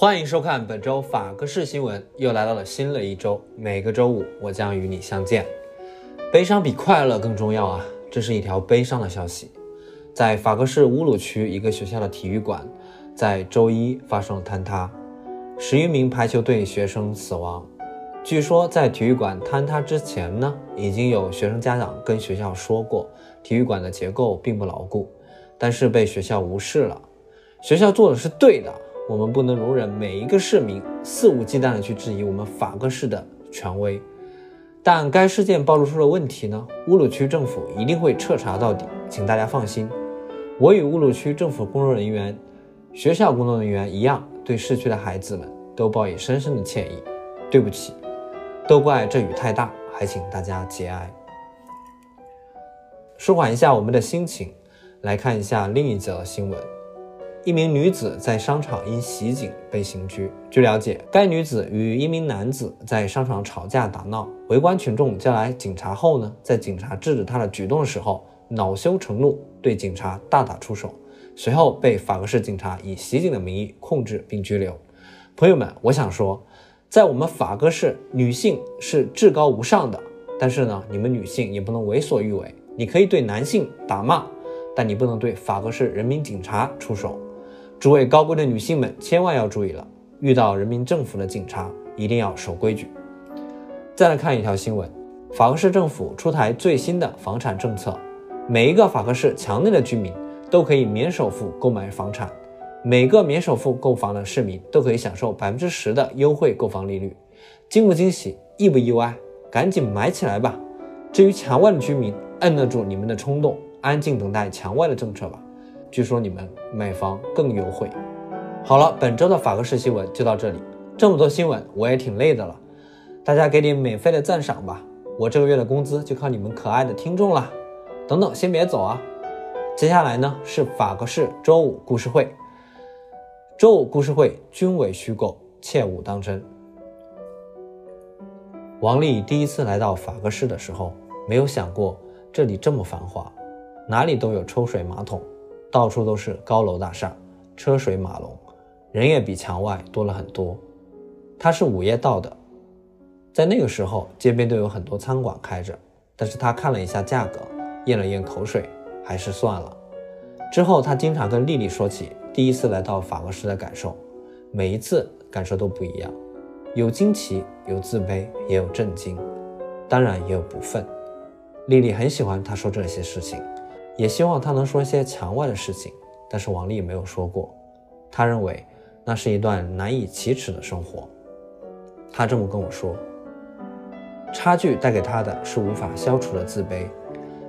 欢迎收看本周法格式新闻，又来到了新的一周。每个周五，我将与你相见。悲伤比快乐更重要啊！这是一条悲伤的消息，在法格市乌鲁区一个学校的体育馆，在周一发生了坍塌，十余名排球队学生死亡。据说在体育馆坍塌之前呢，已经有学生家长跟学校说过，体育馆的结构并不牢固，但是被学校无视了。学校做的是对的，我们不能容忍每一个市民肆无忌惮地去质疑我们法克市的权威。但该事件暴露出了问题呢，乌鲁区政府一定会彻查到底，请大家放心。我与乌鲁区政府工作人员、学校工作人员一样，对逝去的孩子们都报以深深的歉意。对不起，都怪这雨太大，还请大家节哀，舒缓一下我们的心情。来看一下另一则新闻。一名女子在商场因袭警被刑拘。据了解，该女子与一名男子在商场吵架打闹，围观群众叫来警察后呢，在警察制止她的举动的时候，恼羞成怒，对警察大打出手，随后被法格市警察以袭警的名义控制并拘留。朋友们，我想说，在我们法格市，女性是至高无上的，但是呢，你们女性也不能为所欲为。你可以对男性打骂，但你不能对法格市人民警察出手。诸位高贵的女性们，千万要注意了！遇到人民政府的警察，一定要守规矩。再来看一条新闻：法克市政府出台最新的房产政策，每一个法克市墙内的居民都可以免首付购买房产，每个免首付购房的市民都可以享受百分之十的优惠购房利率。惊不惊喜，意不意外？赶紧买起来吧！至于墙外的居民，摁得住你们的冲动，安静等待墙外的政策吧。据说你们买房更优惠。好了，本周的法克式新闻就到这里。这么多新闻，我也挺累的了。大家给点免费的赞赏吧，我这个月的工资就靠你们可爱的听众了。等等，先别走啊！接下来呢是法克式周五故事会。周五故事会均为虚构，切勿当真。王丽第一次来到法克市的时候，没有想过这里这么繁华，哪里都有抽水马桶。到处都是高楼大厦，车水马龙，人也比墙外多了很多。他是午夜到的，在那个时候，街边都有很多餐馆开着。但是他看了一下价格，咽了咽口水，还是算了。之后，他经常跟丽丽说起第一次来到法国时的感受，每一次感受都不一样，有惊奇，有自卑，也有震惊，当然也有不忿。丽丽很喜欢他说这些事情。也希望他能说些墙外的事情，但是王丽没有说过。他认为那是一段难以启齿的生活。他这么跟我说：差距带给他的是无法消除的自卑，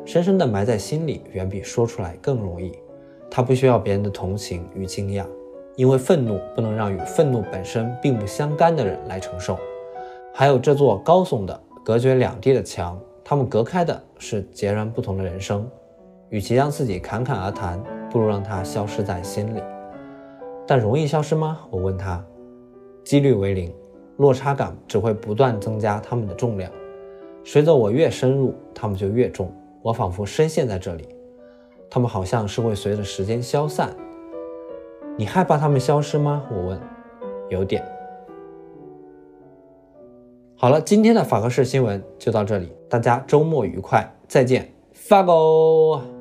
深深的埋在心里，远比说出来更容易。他不需要别人的同情与惊讶，因为愤怒不能让与愤怒本身并不相干的人来承受。还有这座高耸的隔绝两地的墙，他们隔开的是截然不同的人生。与其让自己侃侃而谈，不如让它消失在心里。但容易消失吗？我问他，几率为零，落差感只会不断增加它们的重量。随着我越深入，它们就越重。我仿佛深陷在这里，它们好像是会随着时间消散。你害怕它们消失吗？我问。有点。好了，今天的法克式新闻就到这里，大家周末愉快，再见，发狗。